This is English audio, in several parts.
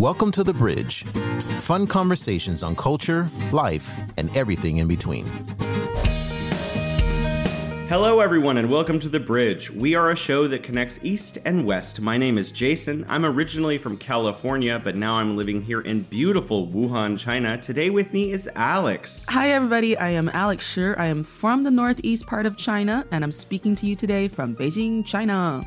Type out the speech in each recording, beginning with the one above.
Welcome to The Bridge. Fun conversations on culture, life, and everything in between. Hello, everyone, and welcome to The Bridge. We are a show that connects East and West. My name is Jason. I'm originally from California, but now I'm living here in beautiful Wuhan, China. Today with me is Alex. Hi, everybody. I am Alex Shi. I am from the northeast part of China, and I'm speaking to you today from Beijing, China.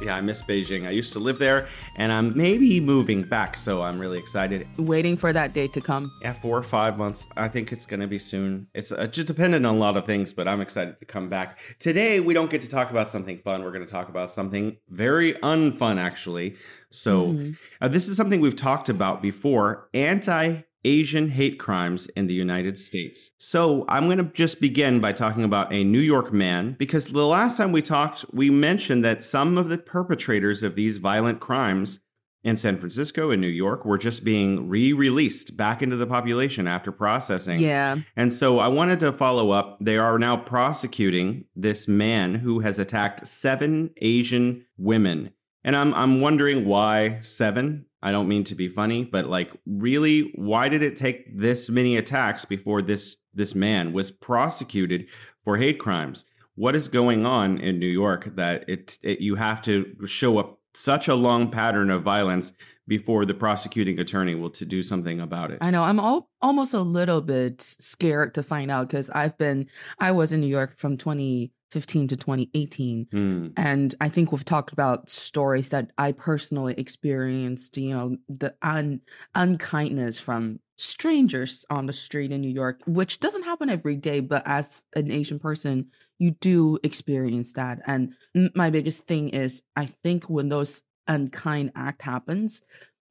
Yeah, I miss Beijing. I used to live there, and I'm maybe moving back, so I'm really excited. Waiting for that day to come. Yeah, four or five months. I think it's going to be soon. It's uh, just dependent on a lot of things, but I'm excited to come back. Today, we don't get to talk about something fun. We're going to talk about something very unfun, actually. So, mm-hmm. uh, this is something we've talked about before anti Asian hate crimes in the United States. So, I'm going to just begin by talking about a New York man because the last time we talked, we mentioned that some of the perpetrators of these violent crimes in San Francisco and New York were just being re released back into the population after processing. Yeah. And so I wanted to follow up. They are now prosecuting this man who has attacked seven Asian women. And I'm, I'm wondering why seven? I don't mean to be funny, but like really why did it take this many attacks before this this man was prosecuted for hate crimes? What is going on in New York that it, it you have to show up such a long pattern of violence before the prosecuting attorney will to do something about it. I know. I'm all, almost a little bit scared to find out because I've been I was in New York from 20 2015 to 2018. Mm. And I think we've talked about stories that I personally experienced, you know, the un- unkindness from strangers on the street in New York, which doesn't happen every day, but as an Asian person, you do experience that. And my biggest thing is I think when those unkind act happens,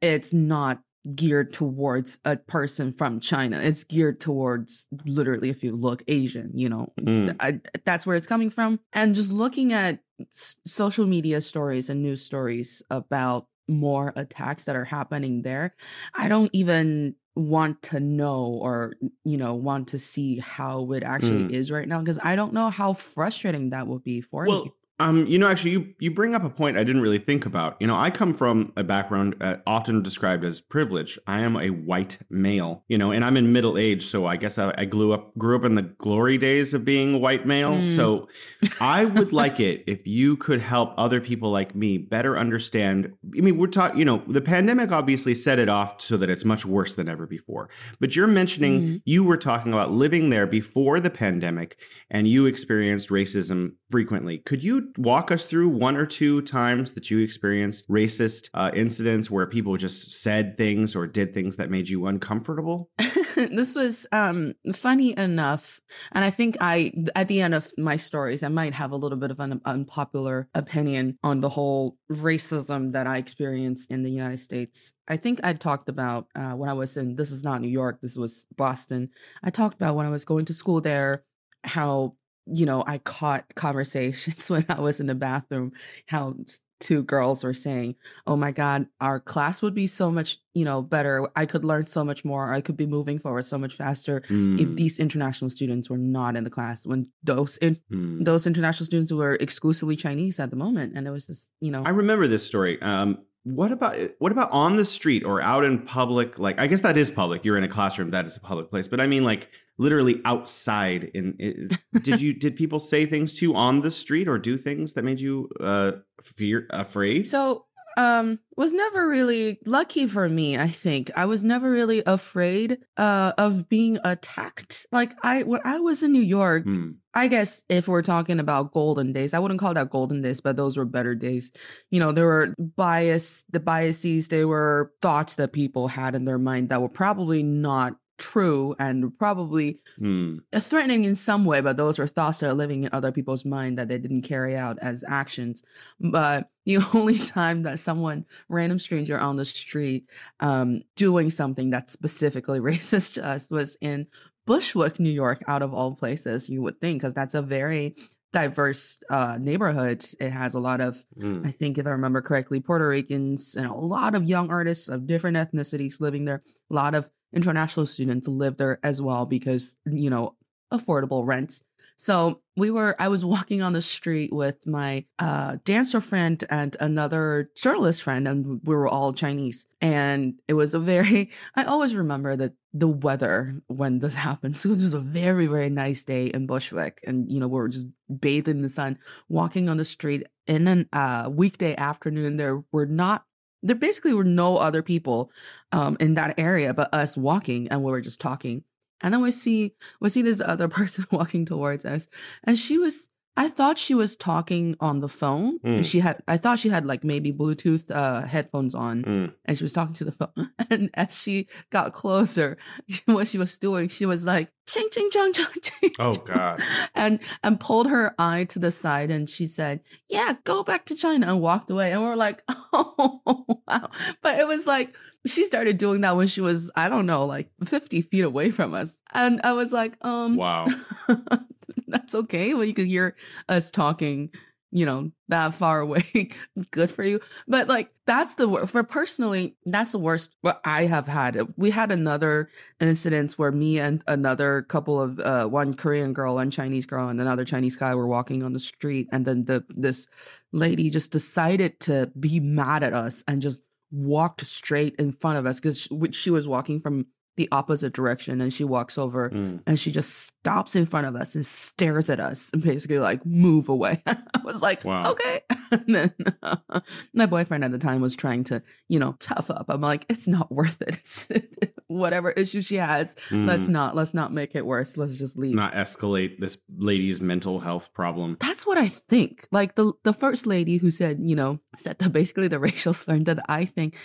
it's not geared towards a person from China. It's geared towards literally, if you look Asian, you know, mm. I, that's where it's coming from. And just looking at s- social media stories and news stories about more attacks that are happening there, I don't even want to know or you know want to see how it actually mm. is right now because I don't know how frustrating that would be for well, me. Um, you know, actually, you you bring up a point I didn't really think about. You know, I come from a background uh, often described as privilege. I am a white male, you know, and I'm in middle age, so I guess I, I grew up grew up in the glory days of being a white male. Mm. So, I would like it if you could help other people like me better understand. I mean, we're talking, you know, the pandemic obviously set it off so that it's much worse than ever before. But you're mentioning mm. you were talking about living there before the pandemic, and you experienced racism frequently. Could you walk us through one or two times that you experienced racist uh, incidents where people just said things or did things that made you uncomfortable? this was um, funny enough. And I think I, at the end of my stories, I might have a little bit of an unpopular opinion on the whole racism that I experienced in the United States. I think I talked about uh, when I was in, this is not New York, this was Boston. I talked about when I was going to school there, how you know, I caught conversations when I was in the bathroom, how two girls were saying, Oh my God, our class would be so much, you know, better. I could learn so much more. I could be moving forward so much faster mm. if these international students were not in the class when those in, mm. those international students were exclusively Chinese at the moment. And it was just, you know. I remember this story. Um, what about what about on the street or out in public like i guess that is public you're in a classroom that is a public place but i mean like literally outside in did you did people say things to you on the street or do things that made you uh fear afraid? So um was never really lucky for me i think. I was never really afraid uh of being attacked. Like i when i was in new york hmm. i guess if we're talking about golden days i wouldn't call that golden days but those were better days. You know there were bias the biases they were thoughts that people had in their mind that were probably not true and probably hmm. threatening in some way, but those were thoughts that are living in other people's mind that they didn't carry out as actions. But the only time that someone, random stranger on the street, um, doing something that's specifically racist to us was in Bushwick, New York, out of all places, you would think, because that's a very diverse uh, neighborhood. It has a lot of, mm. I think, if I remember correctly, Puerto Ricans and a lot of young artists of different ethnicities living there. A lot of international students live there as well because, you know, affordable rents. So we were, I was walking on the street with my uh, dancer friend and another journalist friend, and we were all Chinese. And it was a very, I always remember that the weather when this happened. So it was a very, very nice day in Bushwick. And, you know, we were just bathing in the sun, walking on the street in a uh, weekday afternoon. There were not there basically were no other people um, in that area but us walking and we were just talking and then we see we see this other person walking towards us, and she was I thought she was talking on the phone. Mm. she had I thought she had like maybe Bluetooth uh, headphones on, mm. and she was talking to the phone. And as she got closer, what she was doing, she was like ching ching chong chong ching. Oh God! And and pulled her eye to the side, and she said, "Yeah, go back to China," and walked away. And we we're like, "Oh wow!" But it was like she started doing that when she was, I don't know, like 50 feet away from us. And I was like, um, wow, that's okay. Well, you could hear us talking, you know, that far away. Good for you. But like, that's the worst. For personally, that's the worst what I have had. We had another incident where me and another couple of, uh, one Korean girl, one Chinese girl, and another Chinese guy were walking on the street. And then the, this lady just decided to be mad at us and just walked straight in front of us because she was walking from the opposite direction and she walks over mm. and she just stops in front of us and stares at us and basically like move away. I was like, wow. okay. And then uh, my boyfriend at the time was trying to, you know, tough up. I'm like, it's not worth it. whatever issue she has, mm. let's not let's not make it worse. Let's just leave. Not escalate this lady's mental health problem. That's what I think. Like the the first lady who said, you know, said the basically the racial slur that I think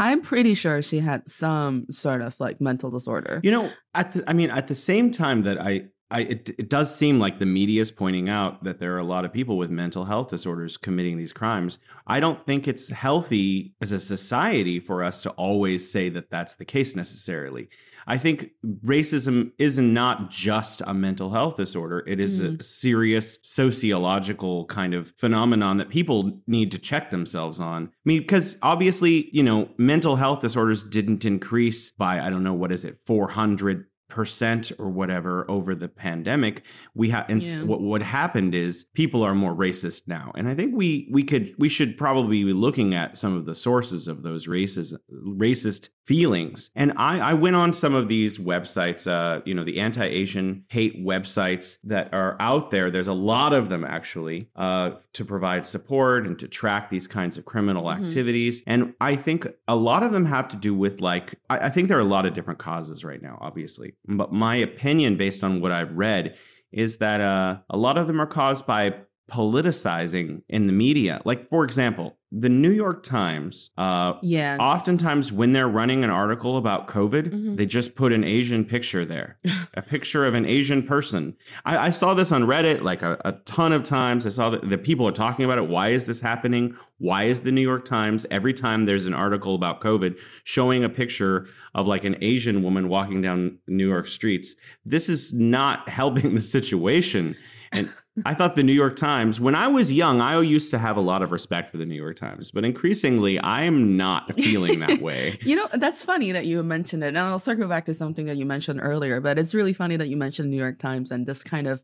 I'm pretty sure she had some sort of like mental disorder. You know, at the, I mean, at the same time that I, I, it, it does seem like the media is pointing out that there are a lot of people with mental health disorders committing these crimes. I don't think it's healthy as a society for us to always say that that's the case necessarily. I think racism is not just a mental health disorder. It is mm-hmm. a serious sociological kind of phenomenon that people need to check themselves on. I mean, because obviously, you know, mental health disorders didn't increase by, I don't know, what is it, 400 percent or whatever over the pandemic we have and yeah. what what happened is people are more racist now. And i think we we could we should probably be looking at some of the sources of those racist racist feelings. And i i went on some of these websites uh you know the anti-asian hate websites that are out there. There's a lot of them actually uh to provide support and to track these kinds of criminal mm-hmm. activities. And i think a lot of them have to do with like I, I think there are a lot of different causes right now obviously but my opinion, based on what I've read, is that uh, a lot of them are caused by politicizing in the media. Like, for example, the New York Times, uh, yes. oftentimes when they're running an article about COVID, mm-hmm. they just put an Asian picture there, a picture of an Asian person. I, I saw this on Reddit like a, a, ton of times. I saw that the people are talking about it. Why is this happening? Why is the New York Times every time there's an article about COVID showing a picture of like an Asian woman walking down New York streets? This is not helping the situation. And I thought the New York Times, when I was young, I used to have a lot of respect for the New York Times, but increasingly I am not feeling that way. you know, that's funny that you mentioned it. And I'll circle back to something that you mentioned earlier, but it's really funny that you mentioned the New York Times and this kind of,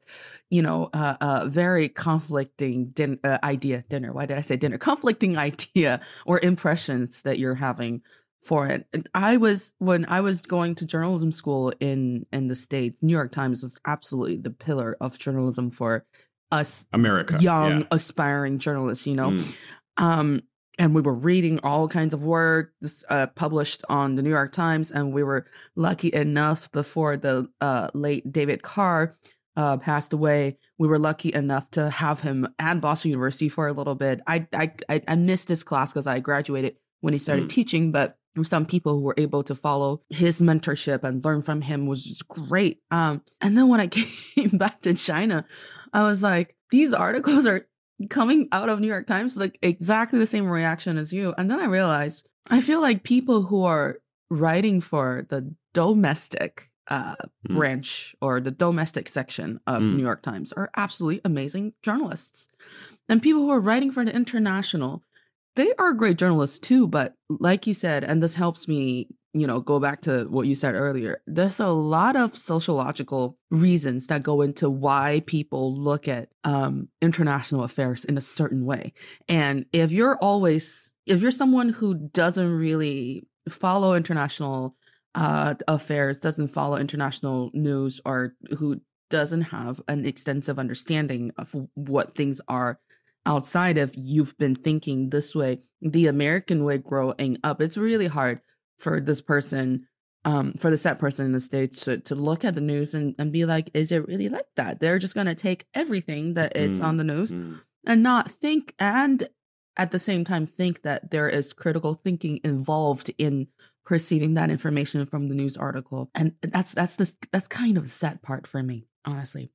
you know, uh, uh, very conflicting din- uh, idea, dinner. Why did I say dinner? Conflicting idea or impressions that you're having for it. I was when I was going to journalism school in in the states. New York Times was absolutely the pillar of journalism for us, America, young yeah. aspiring journalists. You know, mm. um, and we were reading all kinds of work uh, published on the New York Times, and we were lucky enough before the uh, late David Carr uh, passed away. We were lucky enough to have him at Boston University for a little bit. I I I missed this class because I graduated when he started mm. teaching, but some people who were able to follow his mentorship and learn from him was just great. Um, and then when I came back to China, I was like, these articles are coming out of New York Times, like exactly the same reaction as you. And then I realized I feel like people who are writing for the domestic uh, mm. branch or the domestic section of mm. New York Times are absolutely amazing journalists. And people who are writing for the international, they are great journalists too. But like you said, and this helps me, you know, go back to what you said earlier, there's a lot of sociological reasons that go into why people look at um, international affairs in a certain way. And if you're always, if you're someone who doesn't really follow international uh, affairs, doesn't follow international news, or who doesn't have an extensive understanding of what things are outside of you've been thinking this way, the American way growing up, it's really hard for this person, um, for the set person in the States to, to look at the news and, and be like, is it really like that? They're just going to take everything that it's mm, on the news mm. and not think and at the same time think that there is critical thinking involved in perceiving that information from the news article. And that's that's the that's kind of the sad part for me, honestly.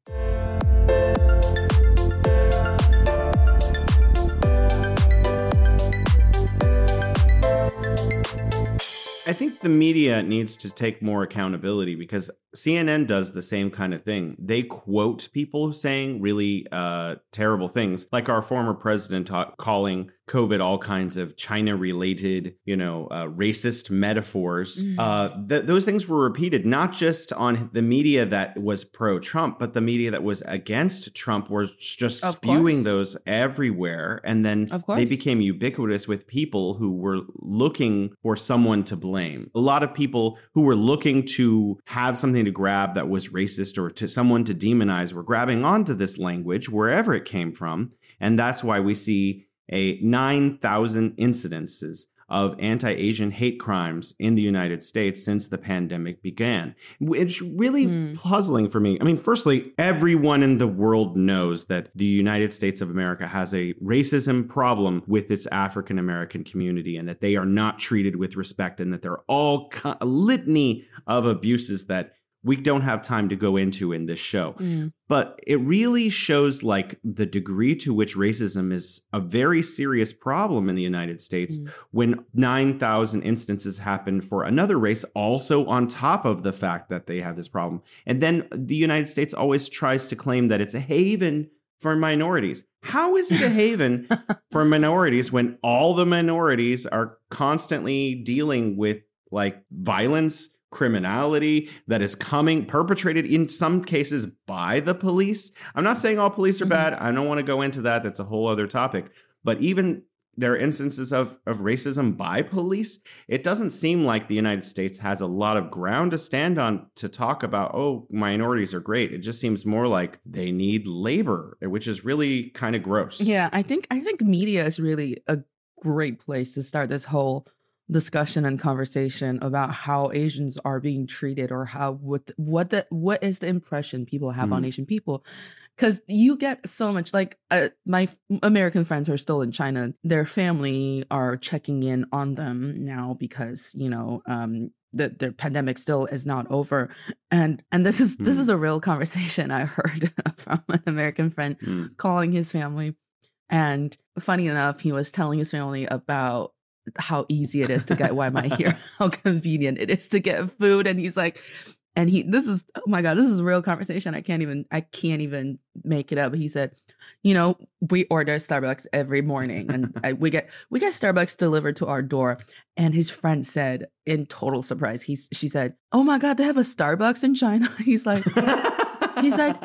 I think the media needs to take more accountability because CNN does the same kind of thing. They quote people saying really uh, terrible things, like our former president calling COVID all kinds of China related, you know, uh, racist metaphors. Mm. Uh, th- those things were repeated not just on the media that was pro Trump, but the media that was against Trump was just of spewing course. those everywhere. And then they became ubiquitous with people who were looking for someone to blame. A lot of people who were looking to have something to grab that was racist or to someone to demonize were grabbing onto this language wherever it came from. And that's why we see a 9,000 incidences of anti-Asian hate crimes in the United States since the pandemic began. It's really mm. puzzling for me. I mean, firstly, everyone in the world knows that the United States of America has a racism problem with its African American community and that they are not treated with respect and that there are all a litany of abuses that we don't have time to go into in this show. Mm. But it really shows like the degree to which racism is a very serious problem in the United States mm. when 9,000 instances happen for another race, also on top of the fact that they have this problem. And then the United States always tries to claim that it's a haven for minorities. How is it a haven for minorities when all the minorities are constantly dealing with like violence? Criminality that is coming perpetrated in some cases by the police. I'm not saying all police are mm-hmm. bad. I don't want to go into that. That's a whole other topic. But even there are instances of, of racism by police. It doesn't seem like the United States has a lot of ground to stand on to talk about, oh, minorities are great. It just seems more like they need labor, which is really kind of gross. Yeah, I think I think media is really a great place to start this whole discussion and conversation about how Asians are being treated or how what what the what is the impression people have mm. on Asian people because you get so much like uh, my American friends who are still in China their family are checking in on them now because you know um that their pandemic still is not over and and this is mm. this is a real conversation I heard from an American friend mm. calling his family and funny enough he was telling his family about how easy it is to get why am I here? how convenient it is to get food. And he's like, and he this is oh my god, this is a real conversation. I can't even I can't even make it up. He said, you know, we order Starbucks every morning and I, we get we get Starbucks delivered to our door. And his friend said, in total surprise, he's she said, Oh my god, they have a Starbucks in China. He's like he said,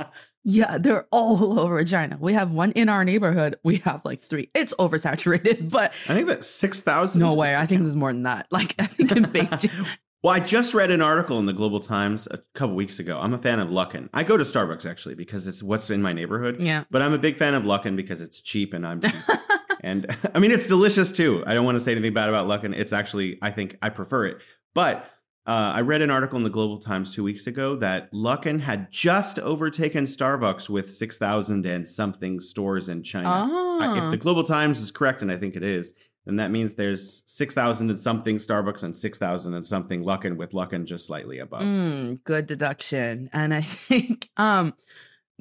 yeah, they're all over China. We have one in our neighborhood. We have like three. It's oversaturated, but I think that's 6,000. No way. I think there's more than that. Like, I think in Beijing. well, I just read an article in the Global Times a couple weeks ago. I'm a fan of Luckin. I go to Starbucks actually because it's what's in my neighborhood. Yeah. But I'm a big fan of Luckin because it's cheap and I'm cheap. and I mean, it's delicious too. I don't want to say anything bad about Luckin. It's actually, I think I prefer it. But uh, I read an article in the Global Times two weeks ago that Luckin had just overtaken Starbucks with 6,000 and something stores in China. If the Global Times is correct, and I think it is, then that means there's 6,000 and something Starbucks and 6,000 and something Luckin with Luckin just slightly above. Mm, good deduction. And I think um,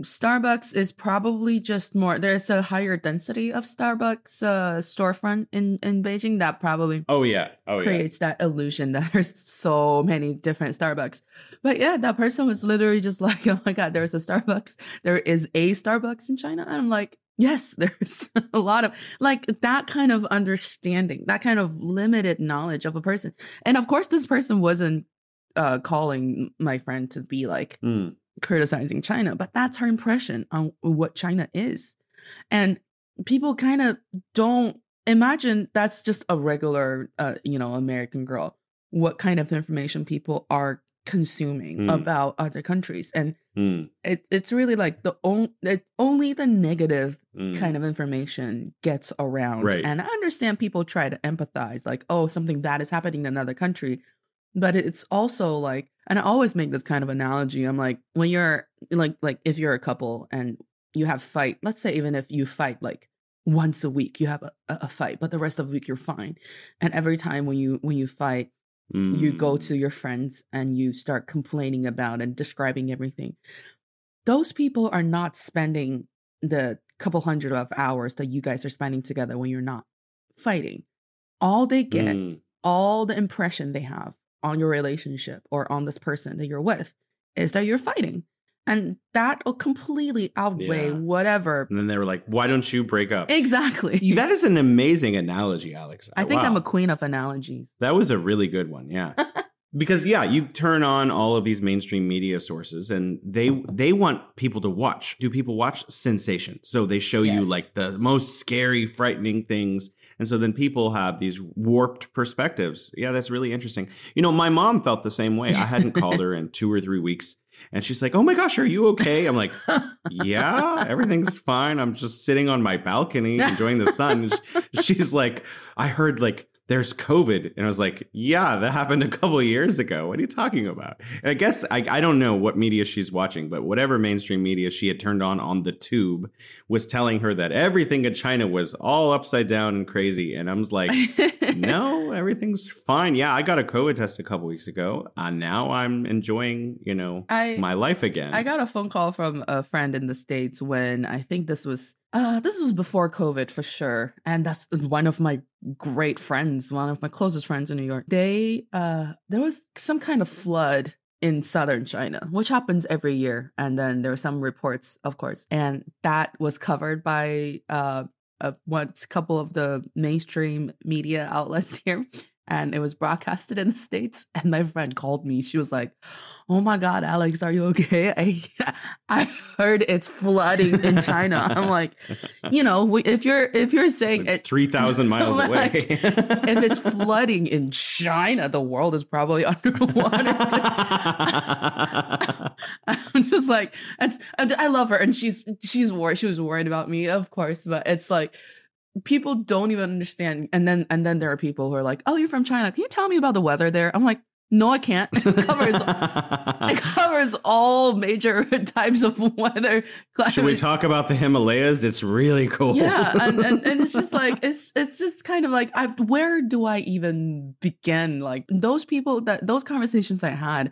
Starbucks is probably just more. There's a higher density of Starbucks uh, storefront in in Beijing that probably oh yeah oh creates yeah. that illusion that there's so many different Starbucks. But yeah, that person was literally just like, oh my god, there's a Starbucks. There is a Starbucks in China, and I'm like, yes, there's a lot of like that kind of understanding, that kind of limited knowledge of a person. And of course, this person wasn't uh, calling my friend to be like. Mm criticizing China, but that's her impression on what China is. And people kind of don't imagine that's just a regular, uh, you know, American girl. What kind of information people are consuming mm. about other countries, and mm. it, it's really like the on, it, only the negative mm. kind of information gets around. Right. And I understand people try to empathize, like, oh, something bad is happening in another country, but it's also like and I always make this kind of analogy. I'm like, when you're like, like if you're a couple and you have fight, let's say even if you fight like once a week, you have a, a fight, but the rest of the week you're fine. And every time when you when you fight, mm. you go to mm. your friends and you start complaining about and describing everything. Those people are not spending the couple hundred of hours that you guys are spending together when you're not fighting. All they get, mm. all the impression they have on your relationship or on this person that you're with is that you're fighting. And that will completely outweigh yeah. whatever. And then they were like, why don't you break up? Exactly. That is an amazing analogy, Alex. I think wow. I'm a queen of analogies. That was a really good one. Yeah. because yeah you turn on all of these mainstream media sources and they they want people to watch do people watch sensation so they show yes. you like the most scary frightening things and so then people have these warped perspectives yeah that's really interesting you know my mom felt the same way i hadn't called her in two or three weeks and she's like, "Oh my gosh, are you okay?" I'm like, "Yeah, everything's fine. I'm just sitting on my balcony enjoying the sun." she's like, "I heard like there's COVID. And I was like, yeah, that happened a couple years ago. What are you talking about? And I guess I, I don't know what media she's watching, but whatever mainstream media she had turned on on the tube was telling her that everything in China was all upside down and crazy. And I was like, no, everything's fine. Yeah, I got a COVID test a couple weeks ago. And now I'm enjoying, you know, I, my life again. I got a phone call from a friend in the States when I think this was uh, this was before COVID for sure. And that's one of my great friends, one of my closest friends in New York. They, uh, there was some kind of flood in southern China, which happens every year. And then there were some reports, of course, and that was covered by uh, a once couple of the mainstream media outlets here and it was broadcasted in the states and my friend called me. She was like oh my god alex are you okay? I i heard it's flooding in china. I'm like you know if you're if you're saying it 3000 miles like, away. if it's flooding in china the world is probably underwater. I'm just like it's i love her and she's she's worried she was worried about me of course but it's like people don't even understand. And then and then there are people who are like, "Oh, you're from China. Can you tell me about the weather there?" I'm like, "No, I can't. It covers it covers all major types of weather." Should we talk about the Himalayas? It's really cool. Yeah, and, and, and it's just like it's it's just kind of like, I, where do I even begin? Like those people that those conversations I had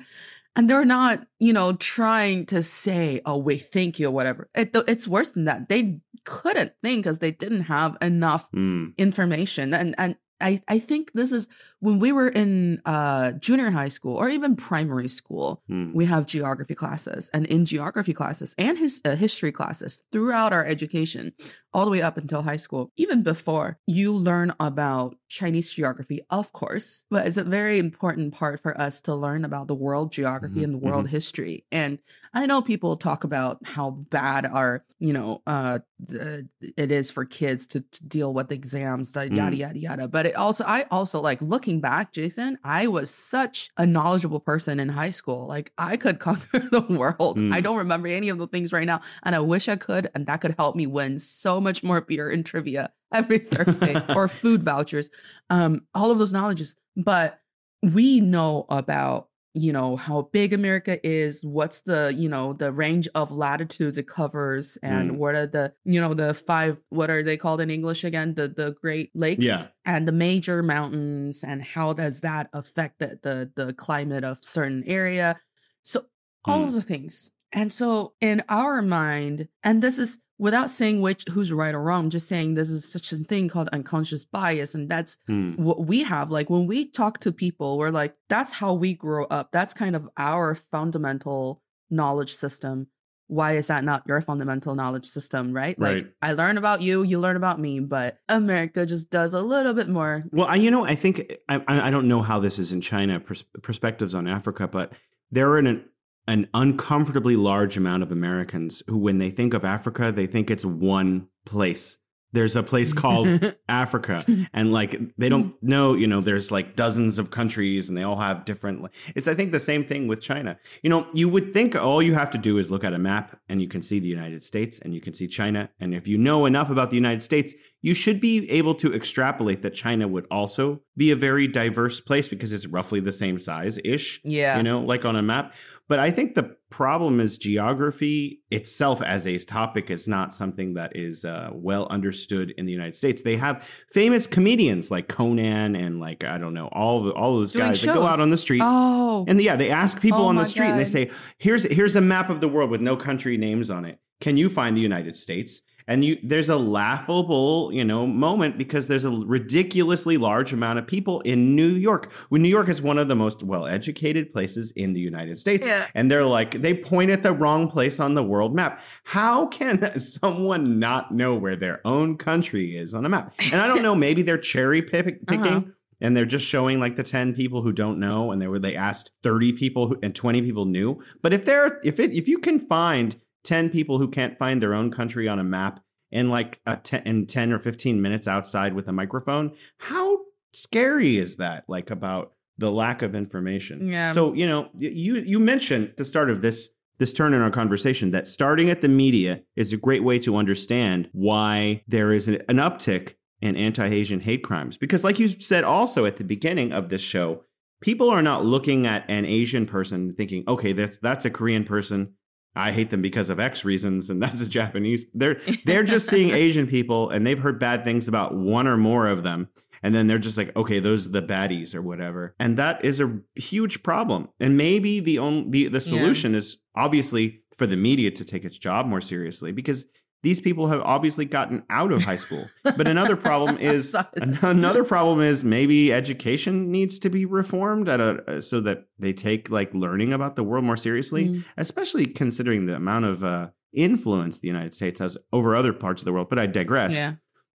and they're not, you know, trying to say, "Oh, we thank you" or whatever. It, it's worse than that. They couldn't think because they didn't have enough mm. information, and and I, I think this is when we were in uh, junior high school or even primary school, mm. we have geography classes. And in geography classes and his uh, history classes throughout our education, all the way up until high school, even before, you learn about Chinese geography, of course, but it's a very important part for us to learn about the world geography mm-hmm. and the world mm-hmm. history. And I know people talk about how bad our, you know, uh, the, it is for kids to, to deal with exams, mm. yada yada yada. But it also, I also like looking back, Jason. I was such a knowledgeable person in high school. Like I could conquer the world. Mm. I don't remember any of the things right now, and I wish I could, and that could help me win so much more beer and trivia every Thursday or food vouchers. Um, all of those knowledges, but we know about you know how big america is what's the you know the range of latitudes it covers and mm. what are the you know the five what are they called in english again the the great lakes yeah and the major mountains and how does that affect the the, the climate of certain area so all mm. of the things And so in our mind, and this is without saying which who's right or wrong, just saying this is such a thing called unconscious bias. And that's Hmm. what we have. Like when we talk to people, we're like, that's how we grow up. That's kind of our fundamental knowledge system. Why is that not your fundamental knowledge system, right? Like Right. I learn about you, you learn about me, but America just does a little bit more. Well, I, you know, I think I, I don't know how this is in China pers- perspectives on Africa, but there are in an an uncomfortably large amount of Americans who, when they think of Africa, they think it's one place. There's a place called Africa, and like they don't know, you know, there's like dozens of countries, and they all have different. It's I think the same thing with China. You know, you would think all you have to do is look at a map, and you can see the United States, and you can see China, and if you know enough about the United States, you should be able to extrapolate that China would also be a very diverse place because it's roughly the same size ish. Yeah. You know, like on a map. But I think the problem is geography itself as a topic is not something that is uh, well understood in the United States. They have famous comedians like Conan and like I don't know all the, all those Doing guys that go out on the street Oh. and yeah, they ask people Oh on the street and they say, "Here's here's a map of the world with no country names on it. Can you find the United States?" And you there's a laughable, you know, moment because there's a ridiculously large amount of people in New York. When New York is one of the most well-educated places in the United States. Yeah. And they're like they point at the wrong place on the world map. How can someone not know where their own country is on a map? And I don't know, maybe they're cherry pick- picking Uh-huh. and they're just showing like the 10 people who don't know and they were they asked 30 people who, and 20 people knew but if they're if it if you can find 10 people who can't find their own country on a map in like a 10 in 10 or 15 minutes outside with a microphone how scary is that like about the lack of information Yeah. so you know you you mentioned the start of this this turn in our conversation that starting at the media is a great way to understand why there is an, an uptick in anti-Asian hate crimes. Because, like you said also at the beginning of this show, people are not looking at an Asian person thinking, "Okay, that's that's a Korean person. I hate them because of X reasons, and that's a Japanese." They're they're just seeing Asian people, and they've heard bad things about one or more of them, and then they're just like, "Okay, those are the baddies or whatever," and that is a huge problem. And maybe the only the, the solution is obviously for the media to take its job more seriously because these people have obviously gotten out of high school. But another problem is another problem is maybe education needs to be reformed at a so that they take like learning about the world more seriously, Mm. especially considering the amount of uh, influence the United States has over other parts of the world. But I digress. Yeah.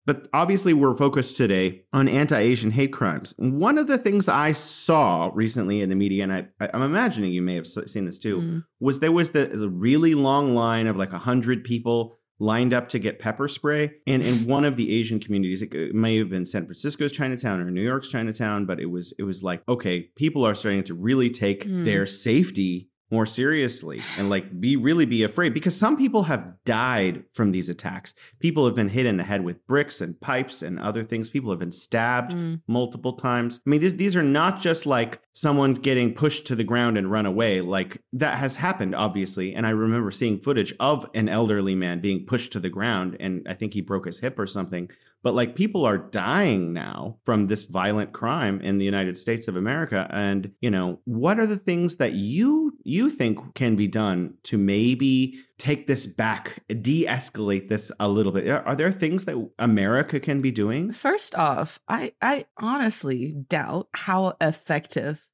But obviously, we're focused today on anti Asian hate crimes. One of the things I saw recently in the media, and I, I'm imagining you may have seen this too, Mm. was there was the, a really long line of like 100 people lined up to get pepper spray. And in one of the Asian communities, it, may have been San Francisco's Chinatown or New York's Chinatown, but it was it was like, okay, people are starting to really take Hmm. their safety more seriously and like be really be afraid because some people have died from these attacks. People have been hit in the head with bricks and pipes and other things. People have been stabbed Mm. multiple times. I mean, these these are not just like someone getting pushed to the ground and run away. Like that has happened, obviously. And I remember seeing footage of an elderly man being pushed to the ground, and I think he broke his hip or something. But like people are dying now from this violent crime in the United States of America. And you know, what are the things that you you think can be done to maybe take this back, de-escalate this a little bit? Are, are there things that America can be doing? First off, I I honestly doubt how effective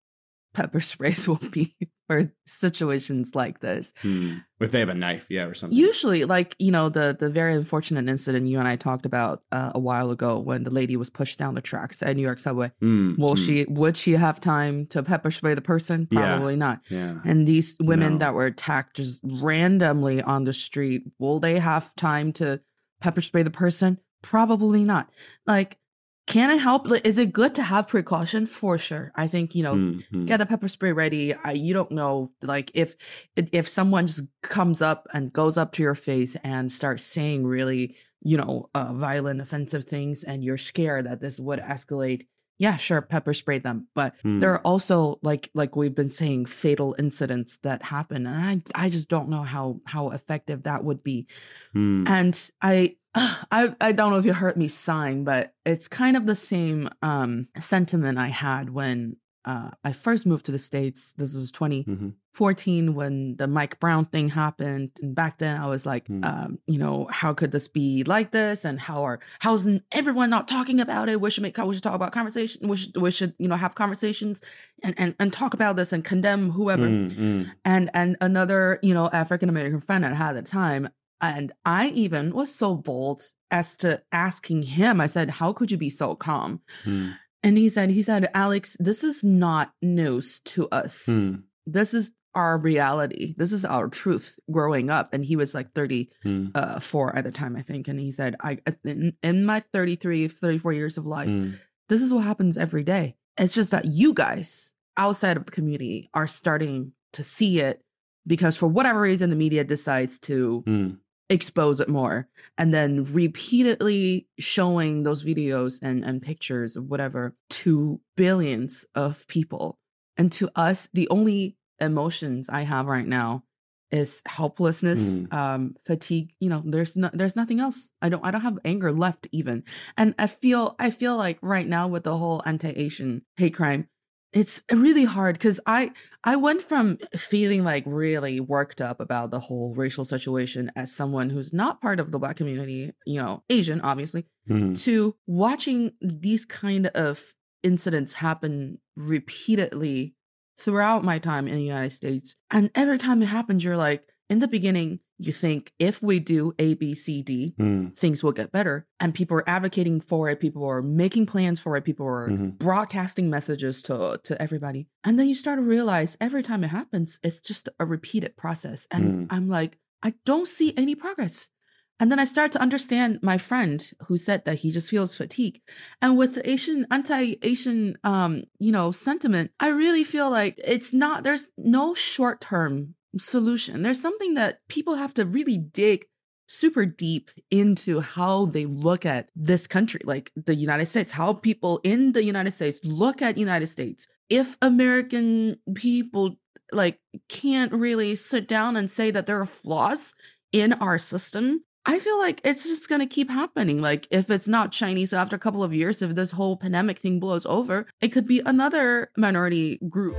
pepper sprays will be for situations like this. Hmm. If they have a knife, yeah, or something. Usually, like you know, the the very unfortunate incident you and I talked about uh, a while ago when the lady was pushed down the tracks at New York subway. Hmm, Will hmm, she? Would she have time to pepper spray the person? Yeah. Probably not. Yeah. And these women No. that were attacked just randomly on the street, will they have time to pepper spray the person? Probably not. Like, can it help? Is it good to have precaution? For sure. I think, you know, Hmm, hmm. get the pepper spray ready. I, you don't know, like if if someone just comes up and goes up to your face and starts saying really, you know, uh, violent, offensive things, and you're scared that this would escalate. Yeah, sure, pepper spray them. But Hmm. there are also like like we've been saying, fatal incidents that happen, and I I just don't know how how effective that would be. Hmm. And I I I don't know if you heard me sighing, but it's kind of the same um sentiment I had when uh, I first moved to the States. This was 2014 mm-hmm. when the Mike Brown thing happened. And back then I was like, mm. um, you know, how could this be like this? And how are, how's everyone not talking about it? We should make, we should talk about conversation. We should, we should, you know, have conversations and, and, and talk about this and condemn whoever. Mm, and, and another, you know, African American friend I had at the time, and I even was so bold as to asking him, I said, How could you be so calm? And he said, he said, Alex, this is not news to us. Hmm. This is our reality. This is our truth growing up. And he was like 34 hmm. uh, at the time, I think. And he said, I in, in my 33, 34 years of life, hmm. this is what happens every day. It's just that you guys outside of the community are starting to see it because for whatever reason the media decides to expose it more and then repeatedly showing those videos and, and pictures of whatever to billions of people. And to us the only emotions i have right now is helplessness mm. um fatigue you know there's no there's nothing else. I don't i don't have anger left even. And i feel i feel like right now with the whole anti-asian hate crime it's really hard because I I went from feeling like really worked up about the whole racial situation as someone who's not part of the black community, you know, Asian obviously, mm-hmm. to watching these kind of incidents happen repeatedly throughout my time in the United States. And every time it happens, you're like, in the beginning, you think if we do A, B, C, D, mm. things will get better. And people are advocating for it. People are making plans for it. People are mm-hmm. broadcasting messages to, to everybody. And then you start to realize every time it happens, it's just a repeated process. And mm. I'm like, I don't see any progress. And then I start to understand my friend who said that he just feels fatigue. And with the Asian anti-Asian um, you know, sentiment, I really feel like it's not there's no short-term solution. There's something that people have to really dig super deep into how they look at this country, like the United States, how people in the United States look at United States. If American people like can't really sit down and say that there are flaws in our system, I feel like it's just going to keep happening. Like, if it's not Chinese after a couple of years, if this whole pandemic thing blows over, it could be another minority group.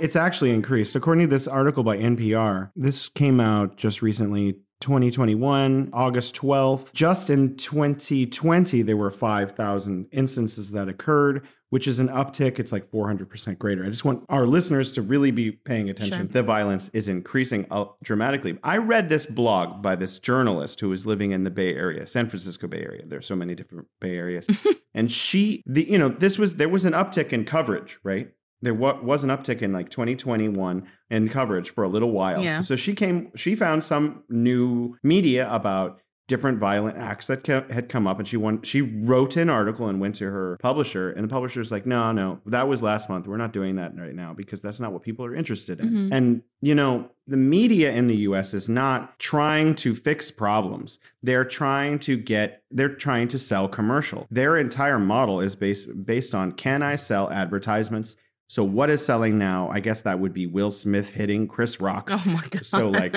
It's actually increased. According to this article by NPR, this came out just recently, 2021, August 12th. Just in 2020, there were 5,000 instances that occurred, which is an uptick. It's like 400% greater. I just want our listeners to really be paying attention. Sure. The violence is increasing uh, dramatically. I read this blog by this journalist who is living in the Bay Area, San Francisco Bay Area. There are so many different Bay areas. and she, the, you know, this was, there was an uptick in coverage, right? There was an uptick in like 2021 in coverage for a little while. Yeah. So she came, she found some new media about different violent acts that had come up and she won she wrote an article and went to her publisher and the publisher's like no no that was last month we're not doing that right now because that's not what people are interested in mm-hmm. and you know the media in the US is not trying to fix problems they're trying to get they're trying to sell commercial their entire model is based based on can i sell advertisements so what is selling now? I guess that would be Will Smith hitting Chris Rock. Oh my god. So like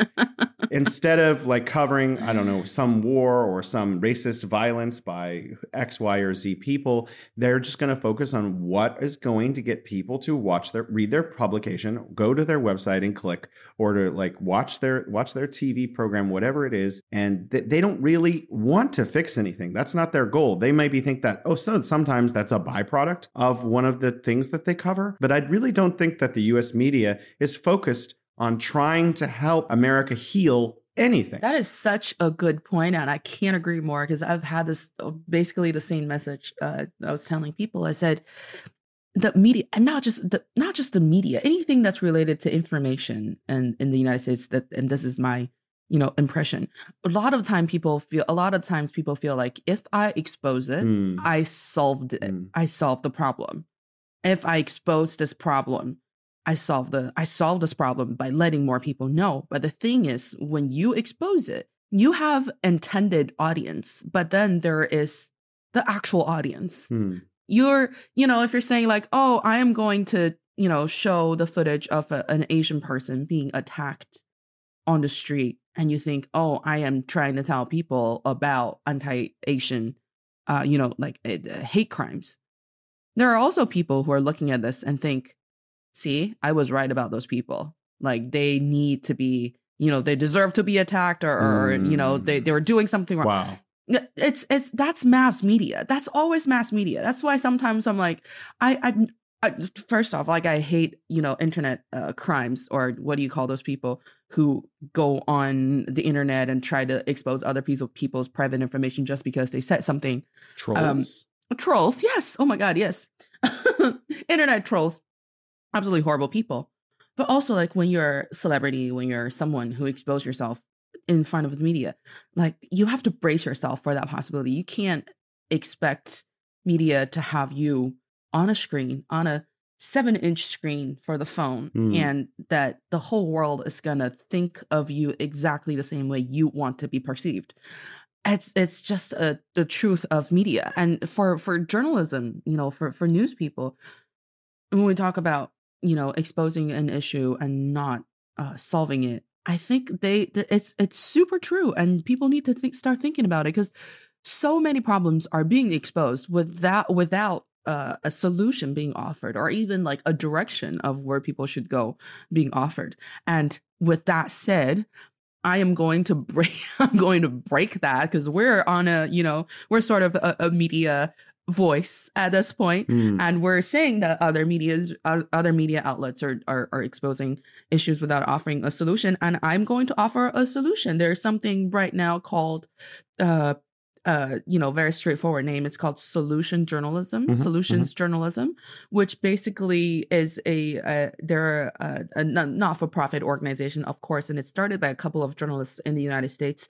instead of like covering, I don't know, some war or some racist violence by X, Y, or Z people, they're just going to focus on what is going to get people to watch their read their publication, go to their website and click, or to like watch their watch their TV program, whatever it is, and th- they don't really want to fix anything. That's not their goal. They maybe think that oh, so sometimes that's a byproduct of one of the things that they cover but I really don't think that the US media is focused on trying to help America heal anything. That is such a good point, and I can't agree more because I've had this uh, basically the same message uh, I was telling people. I said the media, and not just the not just the media, anything that's related to information and in the United States. That and this is my you know impression. A lot of time people feel a lot of times people feel like if I expose it, mm. I solved it. Mm. I solved the problem if I expose this problem, I solve the I solve this problem by letting more people know. But the thing is, when you expose it, you have intended audience, but then there is the actual audience. Hmm. You're, you know, if you're saying like, oh, I am going to, you know, show the footage of a, an Asian person being attacked on the street and you think, oh, I am trying to tell people about anti-Asian, uh, you know, like uh, hate crimes. There are also people who are looking at this and think, see, I was right about those people. Like they need to be, you know, they deserve to be attacked or, or mm. you know, they, they were doing something wrong. Wow. It's it's that's mass media. That's always mass media. That's why sometimes I'm like, I I first off, like I hate, you know, internet uh, crimes or what do you call those people who go on the internet and try to expose other people, people's private information just because they said something. Trolls. Um, trolls, yes. Oh my God, yes. internet trolls, absolutely horrible people. But also, like when you're a celebrity, when you're someone who expose yourself in front of the media, like you have to brace yourself for that possibility. You can't expect media to have you on a screen, on a seven inch screen for the phone, mm. and that the whole world is going to think of you exactly the same way you want to be perceived. It's it's just a, the truth of media, and for for journalism, you know, for for news people, when we talk about you know exposing an issue and not uh, solving it, I think they it's it's super true, and people need to think start thinking about it because so many problems are being exposed without without uh, a solution being offered or even like a direction of where people should go being offered. And with that said, I am going to break I'm going to break that because we're on a, you know, we're sort of a, a media voice at this point, mm. and we're saying that other media's uh, other media outlets are, are are exposing issues without offering a solution. And i'm going to offer a solution. There's something right now called uh uh, you know, very straightforward name. It's called Solution Journalism, mm-hmm, Solutions mm-hmm. Journalism, which basically is a, uh, they're a, a not for profit organization, of course, and it started by a couple of journalists in the United States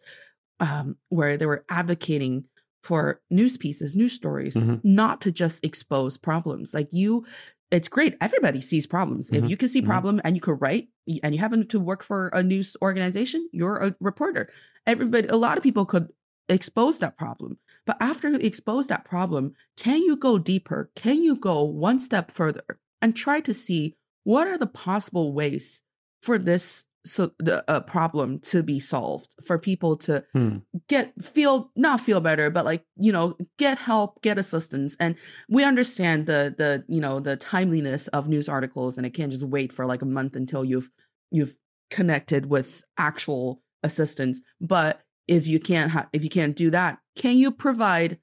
um, where they were advocating for news pieces, news stories, mm-hmm. not to just expose problems. Like you, it's great. Everybody sees problems. If mm-hmm. you can see mm-hmm. problem and you could write and you happen to work for a news organization, you're a reporter. Everybody, a lot of people could expose that problem. But after you expose that problem, can you go deeper? Can you go one step further and try to see what are the possible ways for this so the uh, problem to be solved for people to hmm. get feel not feel better but like you know get help get assistance and we understand the the you know the timeliness of news articles and it can't just wait for like a month until you've you've connected with actual assistance but if you can't ha- if you can't do that can you provide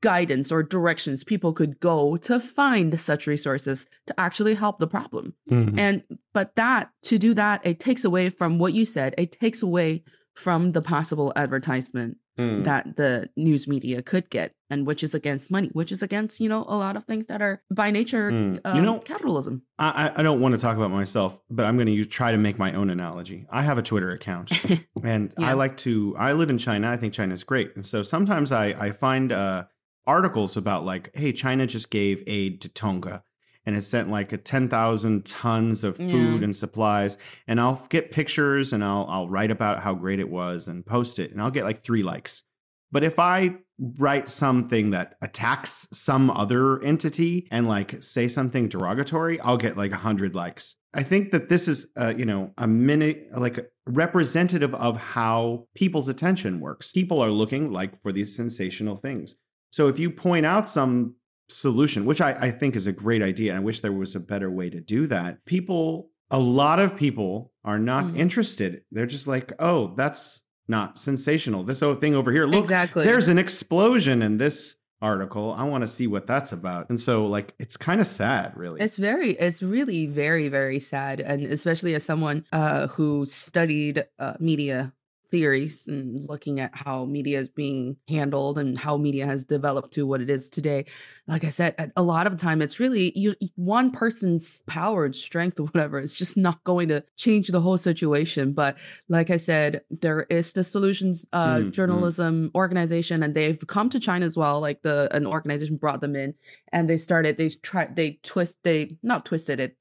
guidance or directions people could go to find such resources to actually help the problem? Mm-hmm. and but that to do that it takes away from what you said. It takes away from the possible advertisement mm. that the news media could get and which is against money which is against you know a lot of things that are by nature mm. um, you know capitalism I, I don't want to talk about myself but i'm going to try to make my own analogy i have a twitter account and yeah. i like to i live in china i think china is great and so sometimes i i find uh articles about like hey china just gave aid to tonga and has sent like a 10,000 tons of food yeah. and supplies. And I'll get pictures and I'll, I'll write about how great it was and post it. And I'll get like three likes. But if I write something that attacks some other entity and like say something derogatory, I'll get like a hundred likes. I think that this is, uh, you know, a minute, like representative of how people's attention works. People are looking like for these sensational things. So if you point out some solution, which I, I think is a great idea. I wish there was a better way to do that. People, a lot of people are not mm. interested. They're just like, oh, that's not sensational. This whole thing over here, look, exactly. there's an explosion in this article. I want to see what that's about. And so like it's kind of sad, really. It's very it's really very very sad and especially as someone uh who studied uh, media theories and looking at how media is being handled and how media has developed to what it is today. Like I said, a lot of time it's really you, one person's power and strength or whatever. It's just not going to change the whole situation. But like I said, there is the Solutions uh, mm, Journalism organization, and they've come to China as well. Like the an organization brought them in, and they started. They tried. They twist. They not twisted it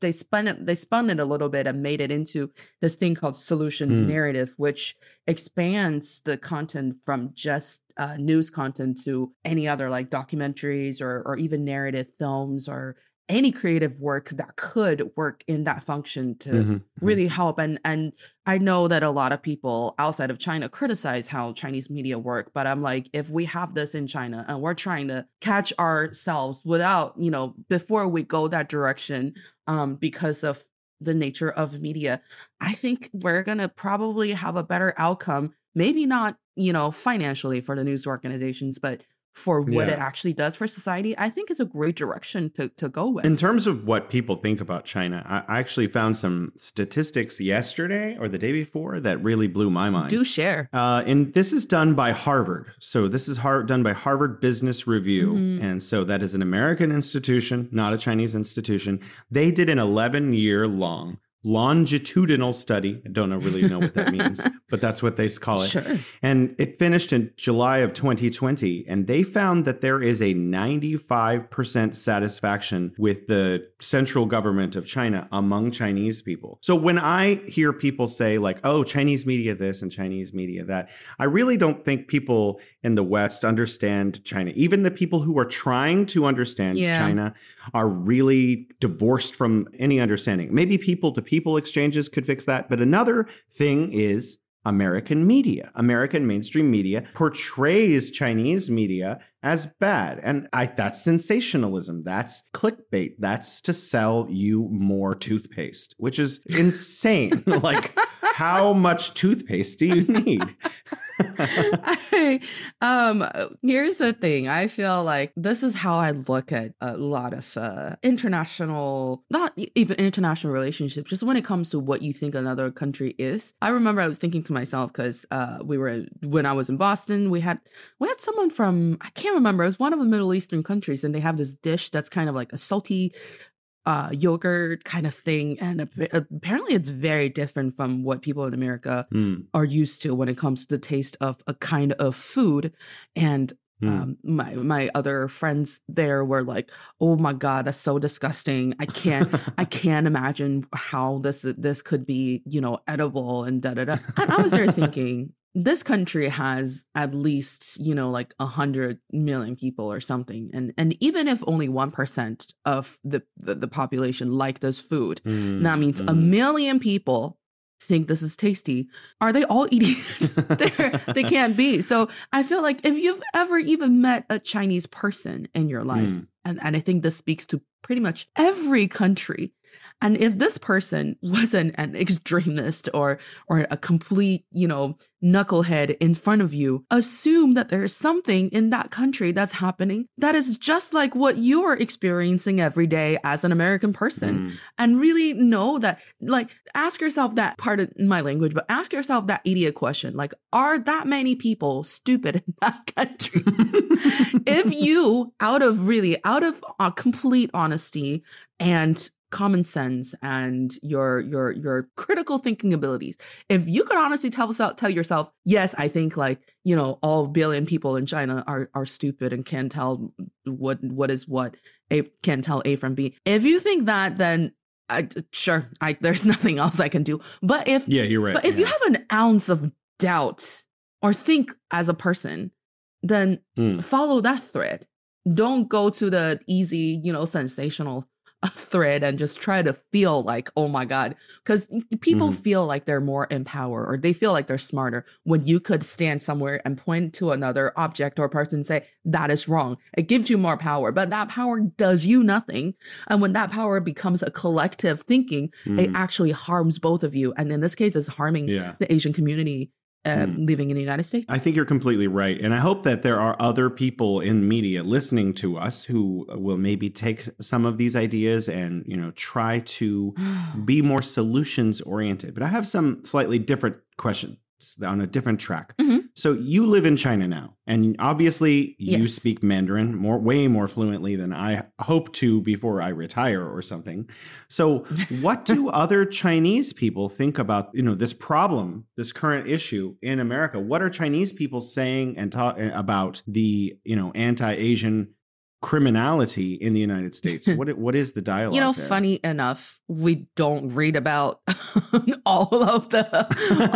they spun it they spun it a little bit and made it into this thing called solutions mm. narrative which expands the content from just uh, news content to any other like documentaries or or even narrative films or any creative work that could work in that function to mm-hmm. really help and and I know that a lot of people outside of China criticize how Chinese media work but I'm like if we have this in China and we're trying to catch ourselves without you know before we go that direction um because of the nature of media I think we're going to probably have a better outcome maybe not you know financially for the news organizations but for what yeah. it actually does for society, I think is a great direction to, to go with. In terms of what people think about China, I actually found some statistics yesterday or the day before that really blew my mind. Do share. Uh, and this is done by Harvard. So this is har- done by Harvard Business Review. Mm-hmm. And so that is an American institution, not a Chinese institution. They did an 11 year long longitudinal study. I don't know, really know what that means, but that's what they call it. Sure. And it finished in July of 2020. And they found that there is a 95% satisfaction with the central government of China among Chinese people. So when I hear people say, like, oh, Chinese media this and Chinese media that, I really don't think people in the West understand China. Even the people who are trying to understand yeah. China are really divorced from any understanding. Maybe people to people people exchanges could fix that. But another thing is American media. American mainstream media portrays Chinese media as bad. And I, that's sensationalism. That's clickbait. That's to sell you more toothpaste, which is insane. like, how much toothpaste do you need? I, um, here's the thing. I feel like this is how I look at a lot of uh, international, not even international relationships, just when it comes to what you think another country is. I remember I was thinking to myself because uh, we were when I was in Boston, we had we had someone from I can't remember. It was one of the Middle Eastern countries, and they have this dish that's kind of like a salty uh, yogurt kind of thing. And apparently, it's very different from what people in America mm. are used to when it comes to the taste of a kind of food. And Mm. Um, my my other friends there were like, "Oh my god, that's so disgusting! I can't I can't imagine how this this could be you know edible and da da da." And I was there thinking, this country has at least you know like a hundred million people or something and and even if only one percent of the, the, the population like this food mm, that means mm. a million people think this is tasty are they all idiots they can't be so i feel like if you've ever even met a chinese person in your life mm. and, and i think this speaks to pretty much every country and if this person wasn't an extremist or or a complete, you know, knucklehead in front of you, assume that there's something in that country that's happening that is just like what you're experiencing every day as an American person. Mm. And really know that, like, ask yourself that part of my language, but ask yourself that idiot question. Like, are that many people stupid in that country? if you, out of really, out of uh, complete honesty and common sense and your your your critical thinking abilities if you could honestly tell tell yourself yes i think like you know all billion people in china are are stupid and can't tell what what is what a can't tell a from b if you think that then I, sure i there's nothing else i can do but if yeah you're right but if yeah. you have an ounce of doubt or think as a person then mm. follow that thread don't go to the easy you know sensational a thread and just try to feel like, oh my God. Because people mm-hmm. feel like they're more in power or they feel like they're smarter when you could stand somewhere and point to another object or person and say, that is wrong. It gives you more power, but that power does you nothing. And when that power becomes a collective thinking, mm-hmm. it actually harms both of you. And in this case, it's harming yeah. the Asian community uh, mm. living in the United States. I think you're completely right. And I hope that there are other people in media listening to us who will maybe take some of these ideas and, you know, try to be more solutions oriented. But I have some slightly different questions on a different track. Mm-hmm. So you live in China now, and obviously you yes. speak Mandarin more, way more fluently than I hope to before I retire or something. So, what do other Chinese people think about you know this problem, this current issue in America? What are Chinese people saying and talk about the you know anti-Asian criminality in the United States? what what is the dialogue? You know, there? funny enough, we don't read about all of the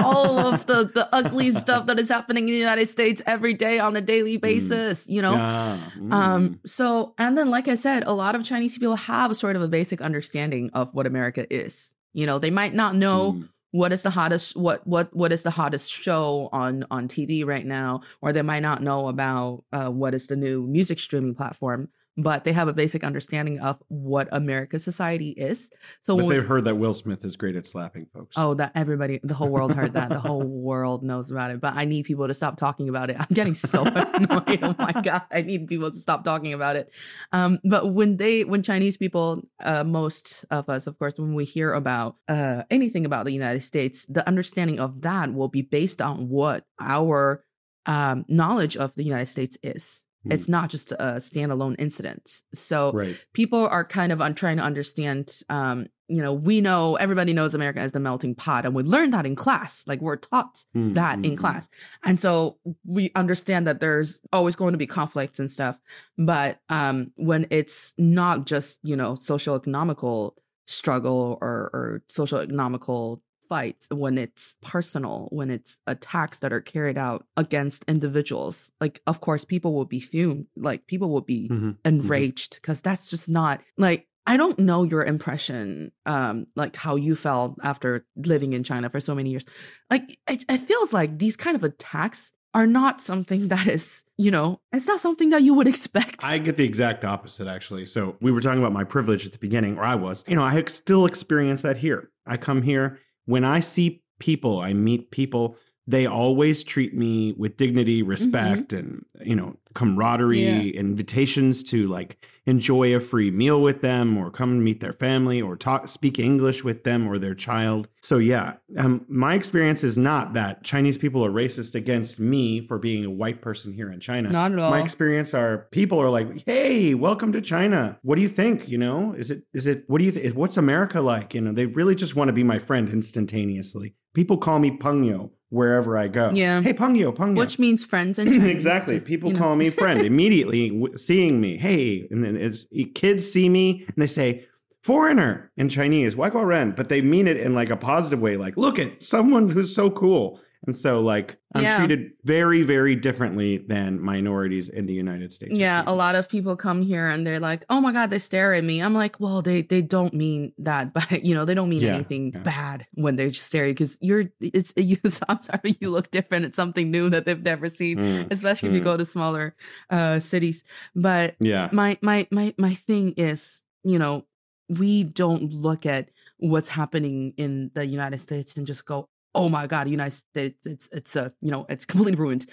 all of the the ugly stuff that is happening in the United States every day on a daily Mm. basis. You know, Yeah. um, Mm. so and then like I said, a lot of Chinese people have sort of a basic understanding of what America is. You know, they might not know Mm. What is the hottest what what what is the hottest show on on TV right now, or they might not know about uh, what is the new music streaming platform. But they have a basic understanding of what America's society is. So But they've heard that Will Smith is great at slapping folks. oh, that everybody, the whole world heard that. The whole world knows about it. But I need people to stop talking about it. I'm getting so annoyed. Oh my god, I need people to stop talking about it. Um, but when they, when Chinese people, uh, most of us, of course, when we hear about uh, anything about the United States, the understanding of that will be based on what our um, knowledge of the United States is. Hmm. It's not just a standalone incident. So right. people are kind of un- trying to understand um you know we know everybody knows america as the melting pot and we learned that in class like we're taught Mm, that mm, in mm. class and so we understand that there's always going to be conflicts and stuff but um when it's not just you know social economical struggle or or social economical fights when it's personal when it's attacks that are carried out against individuals like of course people will be fumed like people will be Mhm. enraged because that's just not like I don't know your impression, um, like how you felt after living in China for so many years. Like it, it feels like these kind of attacks are not something that is, you know, it's not something that you would expect. I get the exact opposite, actually. So we were talking about my privilege at the beginning, or I was. You know, I still experience that here. I come here when I see people, I meet people. They always treat me with dignity, mm-hmm. respect, and you know, camaraderie. Yeah. Invitations to like enjoy a free meal with them, or come and meet their family, or talk, speak English with them or their child. So yeah, um, my experience is not that Chinese people are racist against me for being a white person here in China. not at all. My experience are people are like, "Hey, welcome to China. What do you think? You know, is it is it what do you think? What's America like? You know, they really just want to be my friend instantaneously. People call me Pungyo wherever I go. Yeah. Hey, Pungyo, Pungyo. Which means friends and exactly. Just, People you know. call me friend immediately, w- seeing me. Hey, and then it's kids see me and they say foreigner in Chinese. Why go ren? But they mean it in like a positive way. Like, look at someone who's so cool. And so, like, I'm Yeah. treated very, very differently than minorities in the United States. Yeah, a lot of people come here and they're like, "Oh my god, they stare at me." I'm like, "Well, they they don't mean that, but you know, they don't mean Yeah, anything yeah. bad when they just stare because you're it's you. I'm sorry, you look different. It's something new that they've never seen, Mm, especially if you mm. go to smaller uh cities. But yeah. my my my my thing is, you know, we don't look at what's happening in the United States and just go, "Oh my god, United States, it's it's a, you know, it's completely ruined."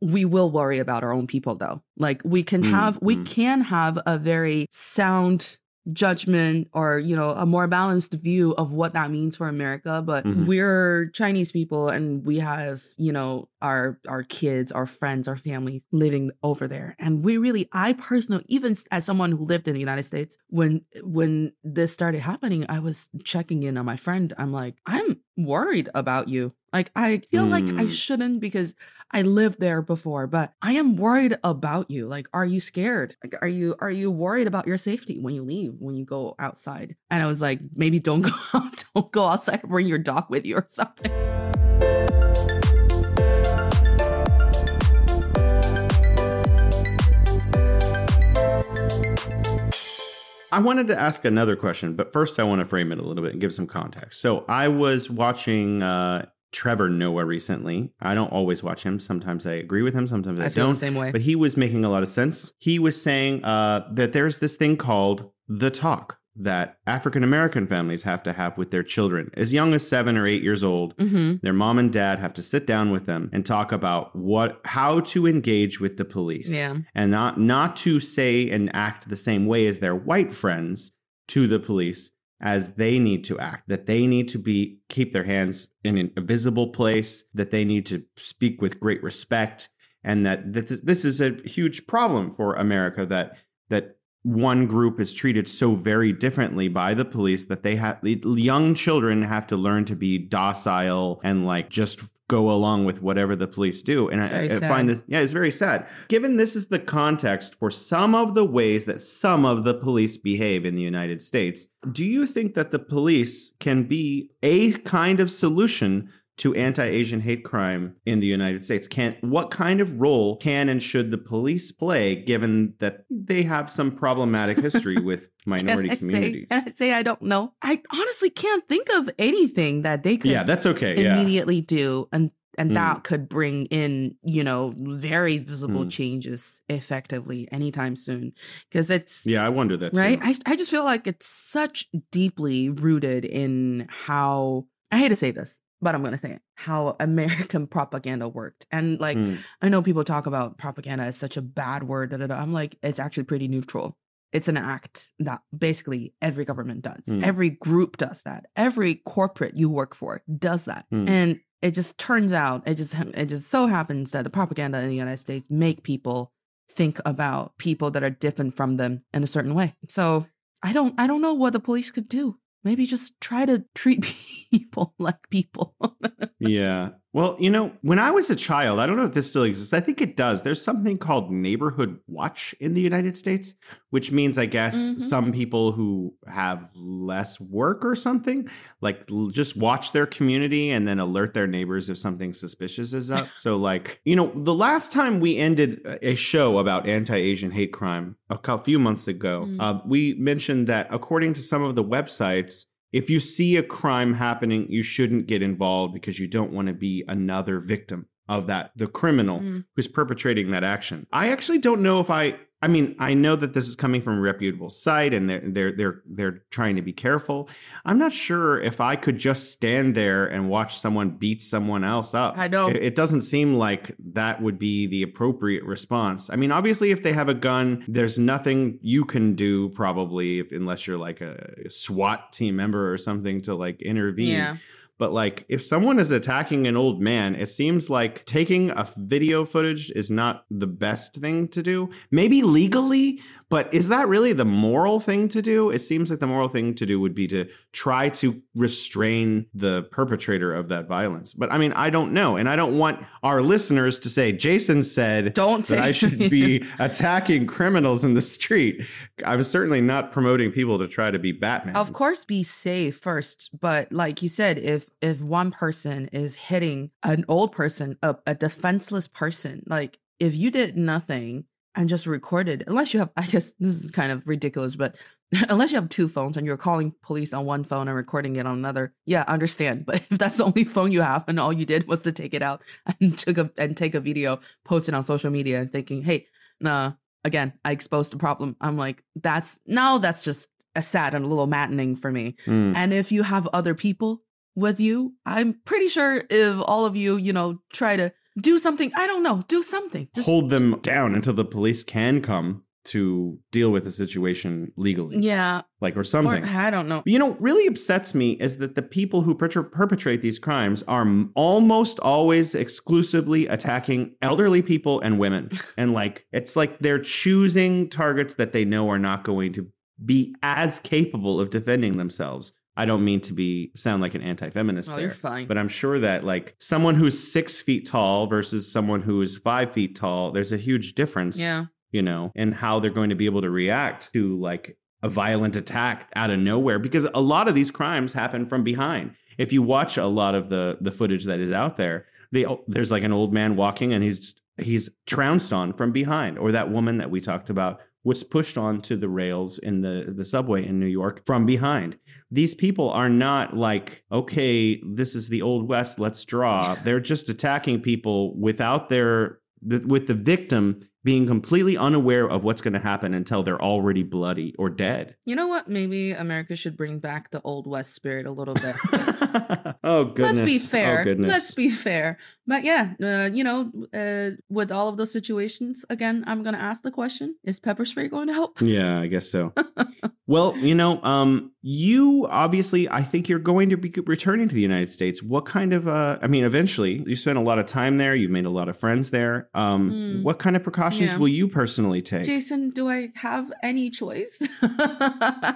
We will worry about our own people though. Like we can Mm, have we mm. can have a very sound judgment or you know a more balanced view of what that means for america but Mhm. we're chinese people and we have you know our our kids our friends our families living over there and we really i personally even as someone who lived in the united states when when this started happening i was checking in on my friend i'm like i'm worried about you like i feel like i Mm. shouldn't because I lived there before, but I am worried about you. Like, are you scared? Like, are you are you worried about your safety when you leave, when you go outside? And I was like, maybe don't go out, don't go outside, bring your dog with you or something. I wanted to ask another question, but first I want to frame it a little bit and give some context. So I was watching uh, Trevor Noah recently. I don't always watch him. Sometimes I agree with him, sometimes I, I don't. same way. But he was making a lot of sense. He was saying uh, that there's this thing called the talk that African American families have to have with their children as young as seven or eight years old. Mm-hmm. Their mom and dad have to sit down with them and talk about what how to engage with the police Yeah. and not not to say and act the same way as their white friends to the police as they need to act that they need to be keep their hands in a visible place that they need to speak with great respect and that this, this is a huge problem for America that that one group is treated so very differently by the police that they have young children have to learn to be docile and like just go along with whatever the police do. And I, I find that, yeah, it's very sad. Given this is the context for some of the ways that some of the police behave in the United States, do you think that the police can be a kind of solution to anti-Asian hate crime in the United States. Can what kind of role can and should the police play given that they have some problematic history with minority can communities? Say, I say I don't know. I honestly can't think of anything that they could Yeah, that's okay. immediately yeah. do and and mm. that could bring in, you know, very visible mm. changes effectively anytime soon. Because it's Yeah, I wonder that right. I I just feel like it's such deeply rooted in how I hate to say this, but I'm going to say it, how American propaganda worked. And like, mm. I know people talk about propaganda as such a bad word. Da, da, da. I'm like, it's actually pretty neutral. It's an act that basically every government does. Mm. Every group does that. Every corporate you work for does that. Mm. And it just turns out, it just it just so happens that the propaganda in the United States make people think about people that are different from them in a certain way. So I don't I don't know what the police could do maybe just try to treat people like people. yeah. Well, you know, when I was a child, I don't know if this still exists. I think it does. There's something called neighborhood watch in the United States, which means, I guess, mm-hmm. some people who have less work or something, like just watch their community and then alert their neighbors if something suspicious is up. so, like, you know, the last time we ended a show about anti Asian hate crime a few months ago, mm. uh, we mentioned that according to some of the websites, if you see a crime happening, you shouldn't get involved because you don't want to be another victim of that, the criminal mm. who's perpetrating that action. I actually don't know if I I mean, I know that this is coming from a reputable site and they're they're they're they're trying to be careful. I'm not sure if I could just stand there and watch someone beat someone else up. I know. It, it doesn't seem like that would be the appropriate response. I mean, obviously if they have a gun, there's nothing you can do probably if, unless you're like a SWAT team member or something to like intervene. Yeah. But like, if someone is attacking an old man, it seems like taking a video footage is not the best thing to do. Maybe legally, but is that really the moral thing to do? It seems like the moral thing to do would be to try to restrain the perpetrator of that violence. But I mean, I don't know. And I don't want our listeners to say, Jason said don't that I should be attacking criminals in the street. I was certainly not promoting people to try to be Batman. Of course, be safe first. But like you said, if if if one person is hitting an old person, a, a defenseless person, like if you did nothing and just recorded, unless you have, I guess this is kind of ridiculous, but unless you have two phones and you're calling police on one phone and recording it on another, yeah, understand. But if that's the only phone you have and all you did was to take it out and took a and take a video, post it on social media, and thinking, hey, nah, again, I exposed the problem. I'm like, that's now that's just a sad and a little maddening for me. Mm. And if you have other people with you. I'm pretty sure if all of you, you know, try to do something, I don't know, do something. Just hold them down until the police can come to deal with the situation legally. Yeah. Like, or something. Or, I don't know. You know, really upsets me is that the people who per- perpetrate these crimes are almost always exclusively attacking elderly people and women. and like, it's like they're choosing targets that they know are not going to be as capable of defending themselves I don't mean to be sound like an anti-feminist. Oh, there, you're fine. But I'm sure that like someone who's six feet tall versus someone who is five feet tall, there's a huge difference. Yeah. You know, and how they're going to be able to react to like a violent attack out of nowhere because a lot of these crimes happen from behind. If you watch a lot of the the footage that is out there, they, there's like an old man walking and he's he's trounced on from behind, or that woman that we talked about was pushed onto the rails in the, the subway in New York from behind. These people are not like, okay, this is the old west, let's draw. They're just attacking people without their with the victim being completely unaware of what's going to happen until they're already bloody or dead. You know what? Maybe America should bring back the old west spirit a little bit. oh goodness. Let's be fair. Oh. Let's be fair. But yeah, uh, you know, uh, with all of those situations, again, I'm going to ask the question: Is pepper spray going to help? Yeah, I guess so. well, you know, um, you obviously, I think you're going to be returning to the United States. What kind of? Uh, I mean, eventually, you spent a lot of time there. You've made a lot of friends there. Um, mm. What kind of precautions yeah. will you personally take? Jason, do I have any choice?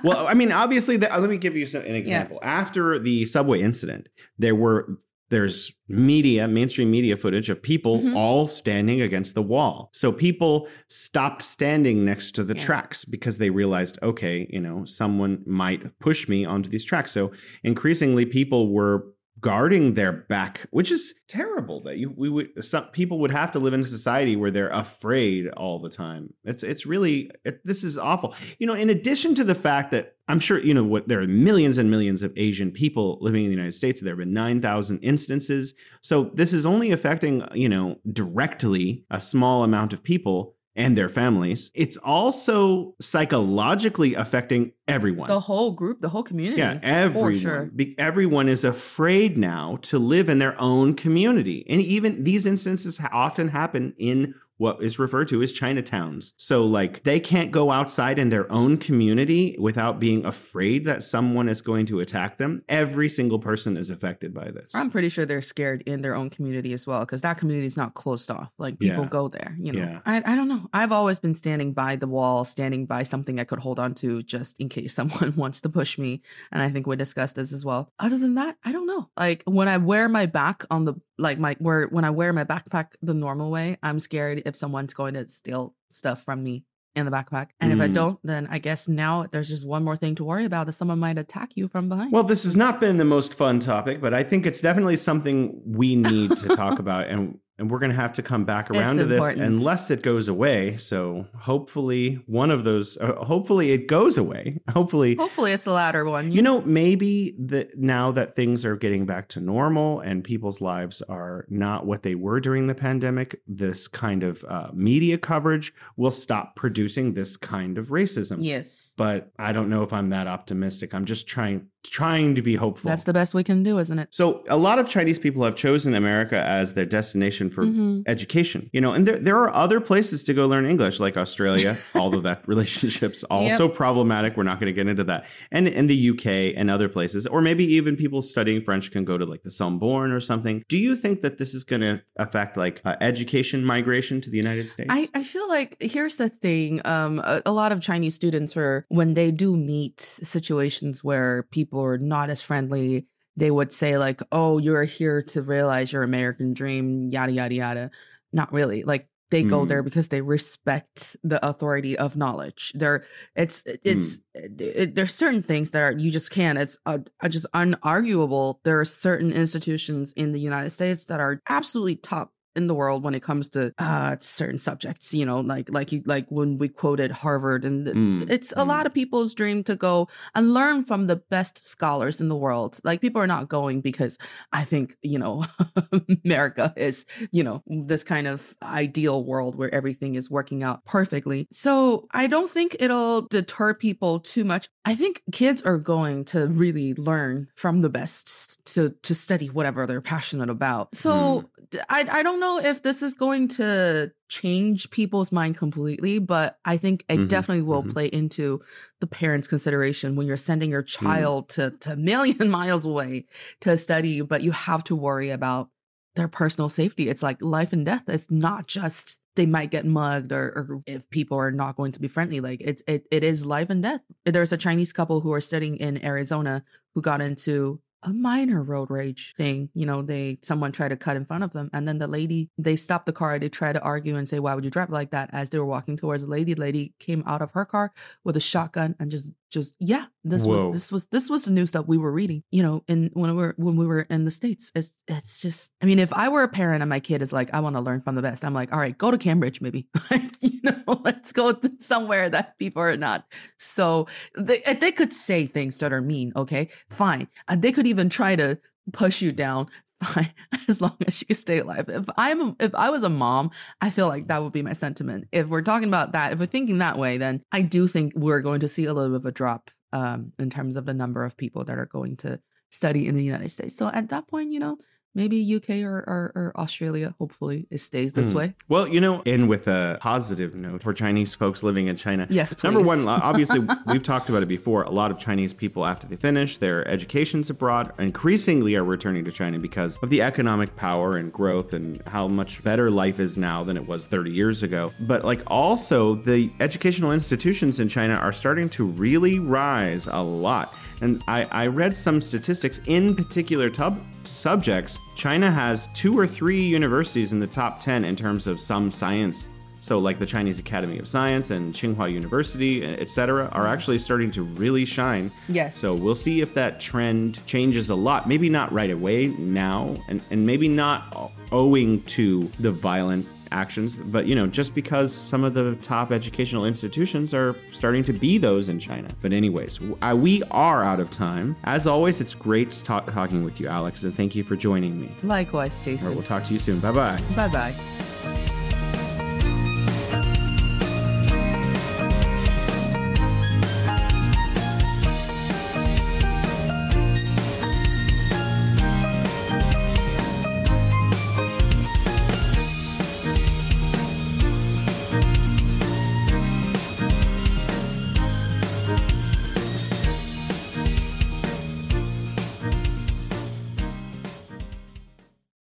well, I mean, obviously, the, let me give you some, an example. Yeah. After the subway incident, there were there's media, mainstream media footage of people mm-hmm. all standing against the wall. So people stopped standing next to the yeah. tracks because they realized, okay, you know, someone might push me onto these tracks. So increasingly people were guarding their back, which is terrible that you we would some people would have to live in a society where they're afraid all the time. It's it's really it, this is awful. You know, in addition to the fact that I'm sure you know what there are millions and millions of Asian people living in the United States. There have been 9,000 instances. So this is only affecting, you know, directly a small amount of people and their families. It's also psychologically affecting everyone. The whole group, the whole community. Yeah, everyone. Sure. Everyone is afraid now to live in their own community. And even these instances often happen in what is referred to as Chinatowns. So, like, they can't go outside in their own community without being afraid that someone is going to attack them. Every single person is affected by this. I'm pretty sure they're scared in their own community as well, because that community is not closed off. Like, people yeah. go there, you know. Yeah. I, I don't know. I've always been standing by the wall, standing by something I could hold on to just in case someone wants to push me. And I think we discussed this as well. Other than that, I don't know. Like, when I wear my back on the like my where when I wear my backpack the normal way, I'm scared if someone's going to steal stuff from me in the backpack. And mm. if I mm. don't, then I guess now there's just one more thing to worry about that someone might attack you from behind. Well, this has not been the most fun topic, but I think it's definitely something we need to talk about and and we're going to have to come back around it's to this unless it goes away. So hopefully one of those, uh, hopefully it goes away. Hopefully, hopefully it's the latter one. You know, maybe that now that things are getting back to normal and people's lives are not what they were during the pandemic, this kind of uh, media coverage will stop producing this kind of racism. Yes, but I don't know if I'm that optimistic. I'm just trying trying to be hopeful. That's the best we can do, isn't it? So a lot of Chinese people have chosen America as their destination for mm-hmm. education. You know, and there there are other places to go learn English, like Australia, although that relationship's also yep. problematic. We're not going to get into that. And in the UK and other places, or maybe even people studying French can go to like the Sorbonne or something. Do you think that this is going to affect like uh, education migration to the United States? I, I feel like here's the thing. Um, a, a lot of Chinese students are when they do meet situations where people people are not as friendly, they would say like, "Oh, you're here to realize your American dream," yada yada yada. Not really. Like they mm. go there mm. because they respect the authority of knowledge. There, it's it's mm. it, there's certain things that are, you just can't. It's uh, just unarguable. There are certain institutions in the United States that are absolutely top in the world when it comes to uh, certain subjects. You know, like like you like when we quoted Harvard, and mm. it's a mm. lot of people's dream to go and learn from the best scholars in the world. Like people are not going because I think you know America is you know this kind of ideal world where everything is working out perfectly. So I don't think it'll deter people too much. I think kids are going to really learn from the best to to study whatever they're passionate about. So mm. I I don't know if this is going to change people's mind completely, but I think it mm-hmm, definitely will mm-hmm. play into the parents' consideration when you're sending your mm. child mm. to to a million miles away to study, but you have to worry about their personal safety. It's like life and death. It's not just they might get mugged or, or if people are not going to be friendly. Like it's it it is life and death. There's a Chinese couple who are studying in Arizona who got into a minor road rage thing. You know, they someone tried to cut in front of them, and then the lady they stopped the car. They tried to argue and say, "Why would you drive like that?" As they were walking towards the lady, the lady came out of her car with a shotgun and just just yeah this Whoa. was this was this was the news that we were reading you know in when we were when we were in the states. It's it's just i mean if i were a parent and my kid is like i want to learn from the best i'm like all right go to cambridge maybe. You know let's go somewhere that people are not. So they, they could say things that are mean okay? Fine. And they could even try to push you down fine as long as she can stay alive. If I'm if I was a mom, I feel like that would be my sentiment. If we're talking about that, if we're thinking that way, then I do think we're going to see a little bit of a drop um, in terms of the number of people that are going to study in the United States. So at that point, you know, maybe UK or, or, or, Australia. Hopefully, it stays this mm. way. Well, you know, and with a positive note for Chinese folks living in China. Yes, please. Number one, obviously, we've talked about it before. A lot of Chinese people, after they finish their educations abroad, increasingly are returning to China because of the economic power and growth and how much better life is now than it was 30 years ago. But like also, the educational institutions in China are starting to really rise a lot. And I, I read some statistics in particular tub subjects. China has two or three universities in the top 10 in terms of some science so like the Chinese Academy of Science and Tsinghua University, etc., are mm-hmm. actually starting to really shine. Yes. So we'll see if that trend changes a lot. Maybe not right away now, and, and maybe not owing to the violent actions but you know just because some of the top educational institutions are starting to be those in china. But anyways uh, we are out of time. As always it's great talk- talking with you alex and thank you for joining me. Likewise jason right, we'll talk to you soon. Bye bye bye bye